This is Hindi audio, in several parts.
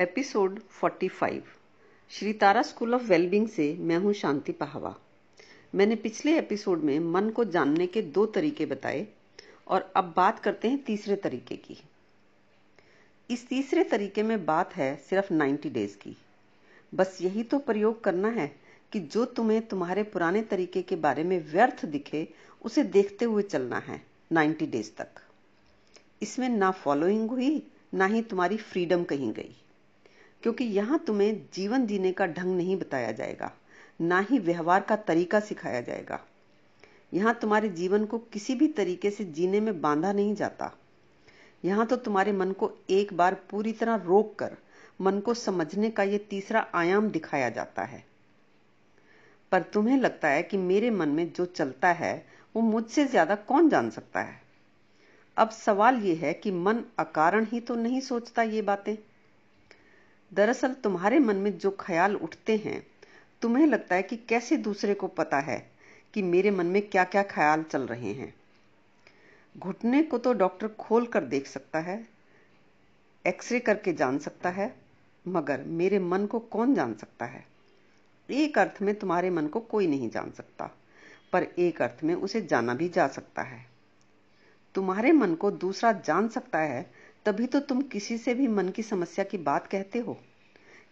Episode 45 Shri Tara school of wellbeing से मैं हूँ शांति पहावा। मैंने पिछले एपिसोड में मन को जानने के दो तरीके बताए और अब बात करते हैं तीसरे तरीके की। इस तीसरे तरीके में बात है सिर्फ़ 90 डेज़ की। बस यही तो प्रयोग करना है कि जो तुम्हें तुम्हारे पुराने तरीके के बारे में व्यर्थ दिखे, उसे देखते हुए चलना है 90 डेज़ तक। इसमें ना फॉलोइंग हुई, ना ही तुम्हारी फ्रीडम कहीं गई। क्योंकि यहाँ तुम्हें जीवन जीने का ढंग नहीं बताया जाएगा, ना ही व्यवहार का तरीका सिखाया जाएगा। यहाँ तुम्हारे जीवन को किसी भी तरीके से जीने में बांधा नहीं जाता। यहाँ तो तुम्हारे मन को एक बार पूरी तरह रोक कर मन को समझने का यह तीसरा आयाम दिखाया जाता है। पर तुम्हें लगता है कि मेरे मन में जो चलता है, वो मुझसे ज़्यादा कौन जान सकता है? अब सवाल यह है कि मन अकारण ही तो नहीं सोचता ये बातें। दरअसल तुम्हारे मन में जो ख्याल उठते हैं, तुम्हें लगता है कि कैसे दूसरे को पता है कि मेरे मन में क्या क्या ख्याल चल रहे हैं? घुटने को तो डॉक्टर खोल कर देख सकता है, एक्सरे करके जान सकता है, मगर मेरे मन को कौन जान सकता है? एक अर्थ में तुम्हारे मन को कोई नहीं जान सकता, पर एक अर्थ में उसे जाना भी जा सकता है। तुम्हारे मन को दूसरा जान सकता है तभी तो तुम किसी से भी मन की समस्या की बात कहते हो,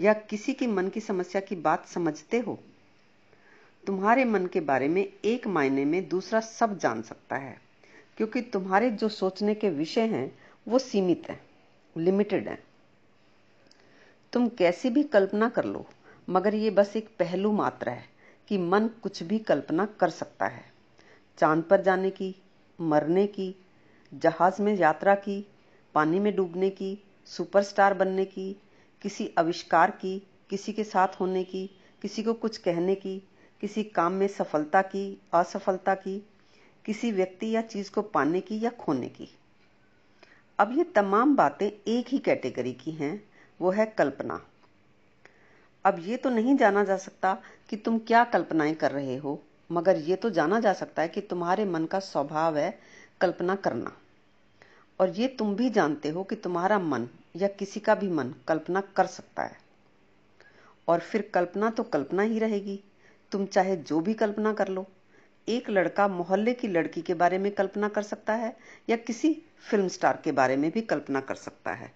या किसी की मन की समस्या की बात समझते हो। तुम्हारे मन के बारे में एक मायने में दूसरा सब जान सकता है, क्योंकि तुम्हारे जो सोचने के विषय हैं, वो सीमित हैं लिमिटेड हैं। तुम कैसी भी कल्पना कर लो, मगर ये बस एक पहलू मात्र है कि मन कुछ भी कल्पना कर सकता है। चाँद पर जाने की, मरने की, जहाज़ में यात्रा की पानी में डूबने की, सुपरस्टार बनने की, किसी आविष्कार की, किसी के साथ होने की, किसी को कुछ कहने की, किसी काम में सफलता की, असफलता की, किसी व्यक्ति या चीज़ को पाने की या खोने की। अब ये तमाम बातें एक ही कैटेगरी की हैं, वो है कल्पना। अब ये तो नहीं जाना जा सकता कि तुम क्या कल्पनाएँ कर रहे हो, मगर ये तो जाना जा सकता है कि तुम्हारे मन का स्वभाव है कल्पना करना। और ये तुम भी जानते हो कि तुम्हारा मन या किसी का भी मन कल्पना कर सकता है। और फिर कल्पना तो कल्पना ही रहेगी। तुम चाहे जो भी कल्पना कर लो, एक लड़का मोहल्ले की लड़की के बारे में कल्पना कर सकता है या किसी फ़िल्म स्टार के बारे में भी कल्पना कर सकता है।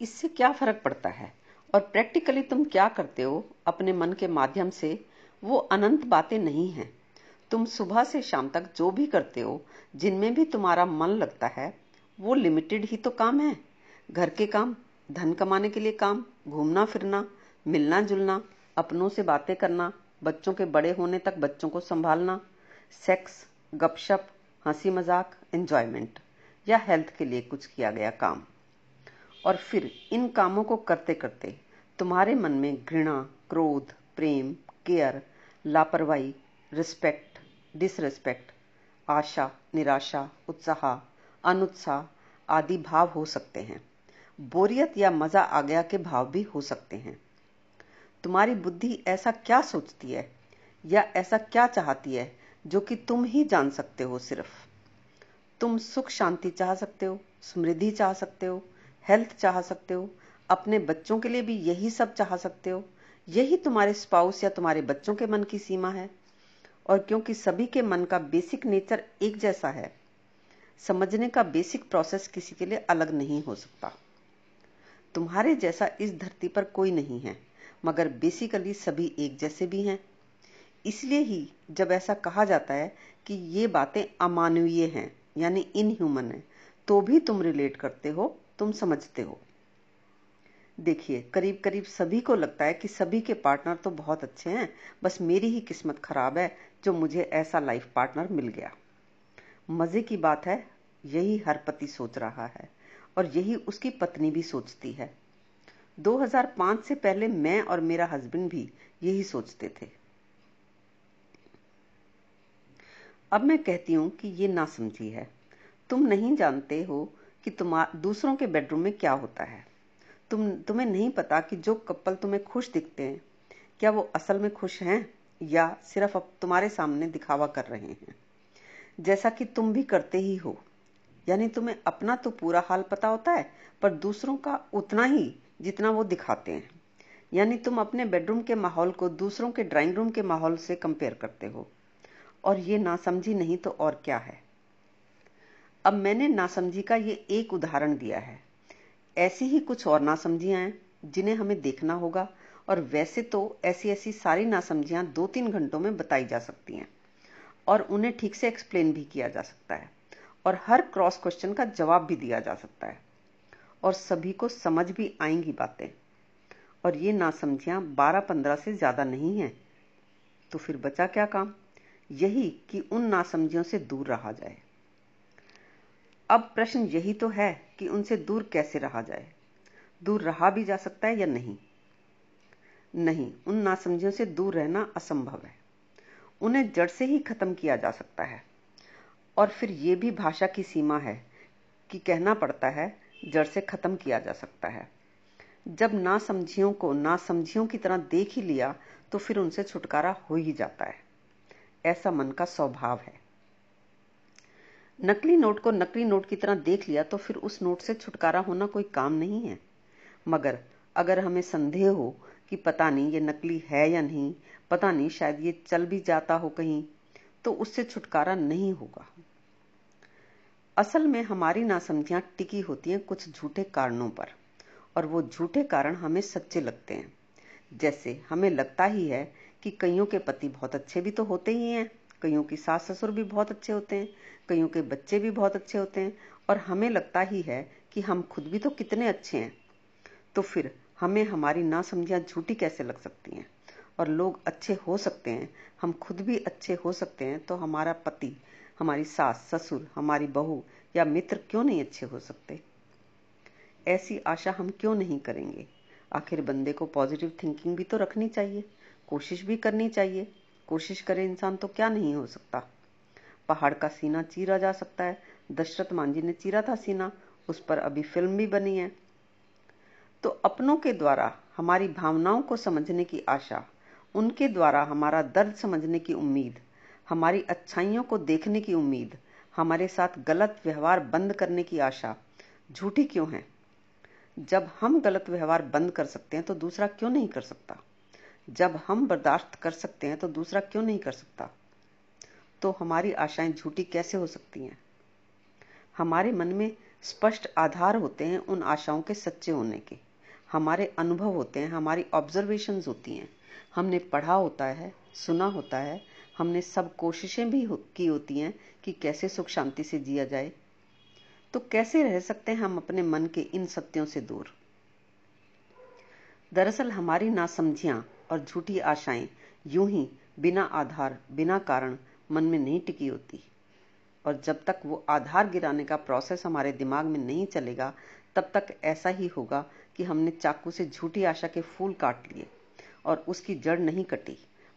इससे क्या फ़र्क पड़ता है? और प्रैक्टिकली तुम क्या करते हो अपने मन के माध्यम से, वो अनंत बातें नहीं हैं। तुम सुबह से शाम तक जो भी करते हो, जिनमें भी तुम्हारा मन लगता है, वो लिमिटेड ही तो काम है। घर के काम, धन कमाने के लिए काम, घूमना फिरना, मिलना जुलना, अपनों से बातें करना, बच्चों के बड़े होने तक बच्चों को संभालना सेक्स गपशप हँसी मज़ाक एंजॉयमेंट या हेल्थ के लिए कुछ किया गया काम। और फिर इन कामों को करते करते तुम्हारे मन में घृणा, क्रोध, प्रेम केयर लापरवाही रिस्पेक्ट डिसरेस्पेक्ट आशा, निराशा, उत्साह, अनुत्साह आदि भाव हो सकते हैं। बोरियत या मज़ा आ गया के भाव भी हो सकते हैं। तुम्हारी बुद्धि ऐसा क्या सोचती है या ऐसा क्या चाहती है जो कि तुम ही जान सकते हो सिर्फ़? तुम सुख शांति चाह सकते हो, समृद्धि चाह सकते हो हेल्थ चाह सकते हो, अपने बच्चों के लिए भी यही सब चाह सकते हो। यही तुम्हारे स्पाउस या तुम्हारे बच्चों के मन की सीमा है। और क्योंकि सभी के मन का बेसिक नेचर एक जैसा है, समझने का बेसिक प्रोसेस किसी के लिए अलग नहीं हो सकता। तुम्हारे जैसा इस धरती पर कोई नहीं है, मगर बेसिकली सभी एक जैसे भी हैं। इसलिए ही जब ऐसा कहा जाता है कि ये बातें अमानवीय हैं, यानी इनह्यूमन है तो भी तुम रिलेट करते हो, तुम समझते हो। देखिए करीब करीब सभी को लगता है कि सभी के पार्टनर तो बहुत अच्छे हैं, बस मेरी ही किस्मत खराब है जो मुझे ऐसा लाइफ पार्टनर मिल गया। मज़े की बात है, यही हर पति सोच रहा है और यही उसकी पत्नी भी सोचती है। 2005 से पहले मैं और मेरा हस्बैंड भी यही सोचते थे। अब मैं कहती हूँ कि ये ना समझी है। तुम नहीं जानते हो कि तुम दूसरों के बेडरूम में क्या होता है। तुम, तुम्हें नहीं पता कि जो कपल तुम्हें खुश दिखते हैं, क्या वो असल में खुश हैं या सिर्फ़ अब तुम्हारे सामने दिखावा कर रहे हैं? जैसा कि तुम भी करते ही हो। यानी तुम्हें अपना तो पूरा हाल पता होता है, पर दूसरों का उतना ही जितना वो दिखाते हैं। यानी तुम अपने बेडरूम के माहौल को दूसरों के ड्राइंग रूम के माहौल से कंपेयर करते हो। और ये नासमझी नहीं तो और क्या है? अब मैंने नासमझी का ये एक उदाहरण दिया है। ऐसी ही कुछ और नासमझियाँ हैं जिन्हें हमें देखना होगा, और वैसे तो ऐसी ऐसी सारी नासमझियाँ दो तीन घंटों में बताई जा सकती हैं, और उन्हें ठीक से एक्सप्लेन भी किया जा सकता है, और हर क्रॉस क्वेश्चन का जवाब भी दिया जा सकता है, और सभी को समझ भी आएँगी बातें, और ये नासमझियाँ बारह पंद्रह से ज़्यादा नहीं है तो फिर बचा क्या काम? यही कि उन नासमझियों से दूर रहा जाए। अब प्रश्न यही तो है कि उनसे दूर कैसे रहा जाए? दूर रहा भी जा सकता है या नहीं? नहीं, उन नासमझियों से दूर रहना असंभव है। उन्हें जड़ से ही खत्म किया जा सकता है। और फिर यह भी भाषा की सीमा है कि कहना पड़ता है, जड़ से खत्म किया जा सकता है। जब नासमझियों को नासमझियों की तरह देख ही लिया तो फिर उनसे छुटकारा हो ही जाता है। ऐसा मन का स्वभाव है। नकली नोट को नकली नोट की तरह देख लिया तो फिर उस नोट से छुटकारा होना कोई काम नहीं है। मगर अगर हमें संदेह हो कि पता नहीं ये नकली है या नहीं, पता नहीं शायद ये चल भी जाता हो कहीं तो उससे छुटकारा नहीं होगा। असल में हमारी नासमझियाँ टिकी होती हैं कुछ झूठे कारणों पर, और वो झूठे कारण हमें सच्चे लगते हैं। जैसे हमें लगता ही है कि कईयों के पति बहुत अच्छे भी तो होते ही हैं। कईयों की सास ससुर भी बहुत अच्छे होते हैं, कईयों के बच्चे भी बहुत अच्छे होते हैं, और हमें लगता ही है कि हम खुद भी तो कितने अच्छे हैं। तो फिर हमें हमारी नासमझियाँ झूठी कैसे लग सकती हैं? और लोग अच्छे हो सकते हैं, हम खुद भी अच्छे हो सकते हैं तो हमारा पति, हमारी सास ससुर, हमारी बहू या मित्र क्यों नहीं अच्छे हो सकते? ऐसी आशा हम क्यों नहीं करेंगे? आखिर बंदे को पॉजिटिव थिंकिंग भी तो रखनी चाहिए, कोशिश भी करनी चाहिए कोशिश करे इंसान तो क्या नहीं हो सकता? पहाड़ का सीना चीरा जा सकता है। दशरथ मांझी ने चीरा था सीना। उस पर अभी फ़िल्म भी बनी है। तो अपनों के द्वारा हमारी भावनाओं को समझने की आशा, उनके द्वारा हमारा दर्द समझने की उम्मीद, हमारी अच्छाइयों को देखने की उम्मीद, हमारे साथ गलत व्यवहार बंद करने की आशा, झूठी क्यों है? जब हम गलत व्यवहार बंद कर सकते हैं तो दूसरा क्यों नहीं कर सकता? जब हम बर्दाश्त कर सकते हैं तो दूसरा क्यों नहीं कर सकता? तो हमारी आशाएँ झूठी कैसे हो सकती हैं? हमारे मन में स्पष्ट आधार होते हैं उन आशाओं के सच्चे होने के। हमारे अनुभव होते हैं, हमारी ऑब्जर्वेशंस होती हैं। हमने पढ़ा होता है, सुना होता है, हमने सब कोशिशें भी की होती हैं कि कैसे सुख शांति से जिया जाए। तो कैसे रह सकते हैं हम अपने मन के इन सत्यों से दूर? दरअसल हमारी नासमझियाँ और झूठी आशाएँ यूँ ही बिना आधार, बिना कारण मन में नहीं टिकी होती। और जब तक वो आधार गिराने का प्रोसेस हमारे दिमाग में नहीं चलेगा, तब तक ऐसा ही होगा कि हमने चाकू से झूठी आशा के फूल काट लिए और उसकी जड़ नहीं कटी।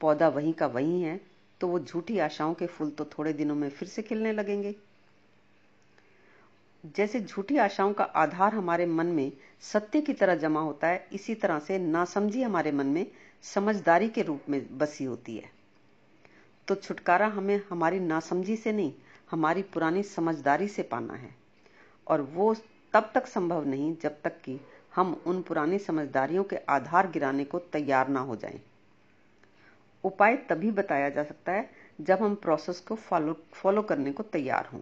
पौधा वहीं का वहीं है तो वो झूठी आशाओं के फूल तो थोड़े दिनों में फिर से खिलने लगेंगे। जैसे झूठी आशाओं का आधार हमारे मन में सत्य की तरह जमा होता है, इसी तरह से नासमझी हमारे मन में समझदारी के रूप में बसी होती है। तो छुटकारा हमें हमारी नासमझी से नहीं, हमारी पुरानी समझदारी से पाना है। और वो तब तक संभव नहीं जब तक कि हम उन पुरानी समझदारियों के आधार गिराने को तैयार ना हो जाएँ। उपाय तभी बताया जा सकता है जब हम प्रोसेस को फॉलो फॉलो करने को तैयार हों।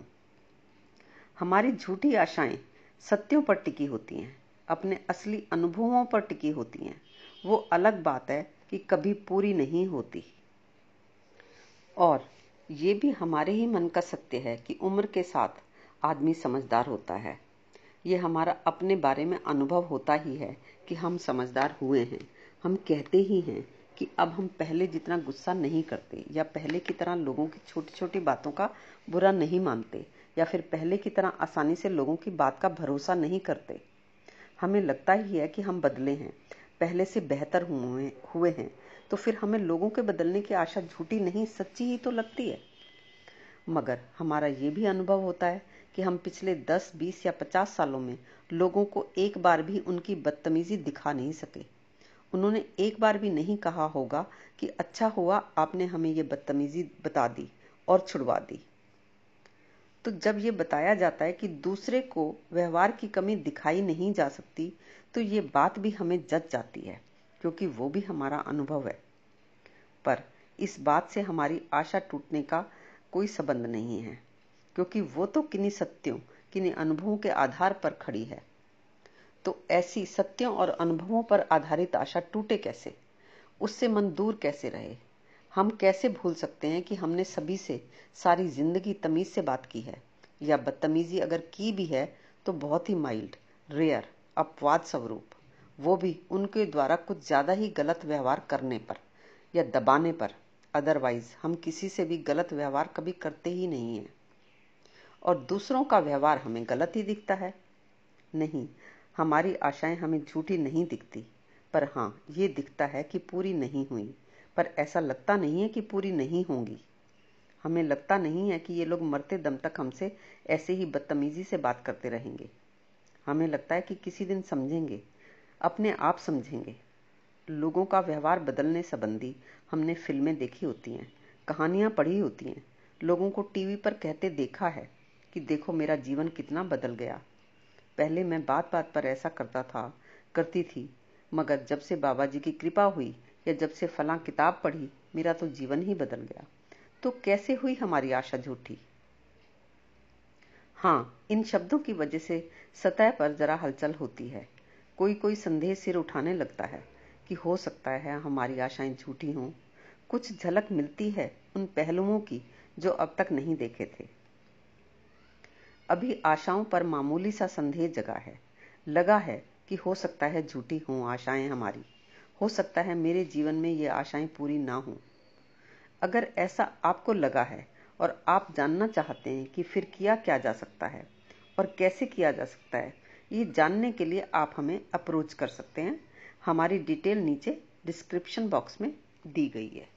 हमारी झूठी आशाएँ सत्यों पर टिकी होती हैं, अपने असली अनुभवों पर टिकी होती हैं। वो अलग बात है कि कभी पूरी नहीं होती। और ये भी हमारे ही मन का सत्य है कि उम्र के साथ आदमी समझदार होता है। ये हमारा अपने बारे में अनुभव होता ही है कि हम समझदार हुए हैं। हम कहते ही हैं कि अब हम पहले जितना गुस्सा नहीं करते या पहले की तरह लोगों की छोटी छोटी बातों का बुरा नहीं मानते या फिर पहले की तरह आसानी से लोगों की बात का भरोसा नहीं करते। हमें लगता ही है कि हम बदले हैं पहले से बेहतर हुए हुए हैं तो फिर हमें लोगों के बदलने की आशा झूठी नहीं सच्ची ही तो लगती है। मगर हमारा ये भी अनुभव होता है कि हम पिछले 10, 20 या 50 सालों में लोगों को एक बार भी उनकी बदतमीजी दिखा नहीं सके। उन्होंने एक बार भी नहीं कहा होगा कि अच्छा हुआ आपने हमें ये बदतमीजी बता दी और छुड़वा दी। तो जब ये बताया जाता है कि दूसरे को व्यवहार की कमी दिखाई नहीं जा सकती तो ये बात भी हमें जच जाती है, क्योंकि वो भी हमारा अनुभव है। पर इस बात से हमारी आशा टूटने का कोई संबंध नहीं है, क्योंकि वो तो किन्हीं सत्यों, किन्हीं अनुभवों के आधार पर खड़ी है। तो ऐसी सत्यों और अनुभवों पर आधारित आशा टूटे कैसे? उससे मन दूर कैसे रहे? हम कैसे भूल सकते हैं कि हमने सभी से सारी ज़िंदगी तमीज से बात की है? या बदतमीजी अगर की भी है तो बहुत ही माइल्ड रेयर अपवाद स्वरूप। वो भी उनके द्वारा कुछ ज़्यादा ही गलत व्यवहार करने पर या दबाने पर। अदरवाइज़ हम किसी से भी गलत व्यवहार कभी करते ही नहीं है। और दूसरों का व्यवहार हमें गलत ही दिखता है? नहीं, हमारी आशाएँ हमें झूठी नहीं दिखती। पर हाँ ये दिखता है कि पूरी नहीं हुई। पर ऐसा लगता नहीं है कि पूरी नहीं होंगी। हमें लगता नहीं है कि ये लोग मरते दम तक हमसे ऐसे ही बदतमीजी से बात करते रहेंगे। हमें लगता है कि किसी दिन समझेंगे, अपने आप समझेंगे। लोगों का व्यवहार बदलने संबंधी हमने फ़िल्में देखी होती हैं, कहानियाँ पढ़ी होती हैं। लोगों को टीवी पर कहते देखा है कि देखो मेरा जीवन कितना बदल गया। पहले मैं बात बात पर ऐसा करता था, करती थी, मगर जब से बाबा जी की कृपा हुई या जब से फला किताब पढ़ी, मेरा तो जीवन ही बदल गया। तो कैसे हुई हमारी आशा झूठी? हाँ इन शब्दों की वजह से सतह पर जरा हलचल होती है। कोई कोई संदेह सिर उठाने लगता है कि हो सकता है हमारी आशाएँ झूठी हों। कुछ झलक मिलती है उन पहलुओं की जो अब तक नहीं देखे थे। अभी आशाओं पर मामूली सा संदेह जगा है। लगा है कि हो सकता है झूठी हों आशाएँ हमारी। हो सकता है मेरे जीवन में ये आशाएँ पूरी ना हों। अगर ऐसा आपको लगा है और आप जानना चाहते हैं कि फिर किया क्या जा सकता है और कैसे किया जा सकता है, ये जानने के लिए आप हमें अप्रोच कर सकते हैं। हमारी डिटेल नीचे डिस्क्रिप्शन बॉक्स में दी गई है।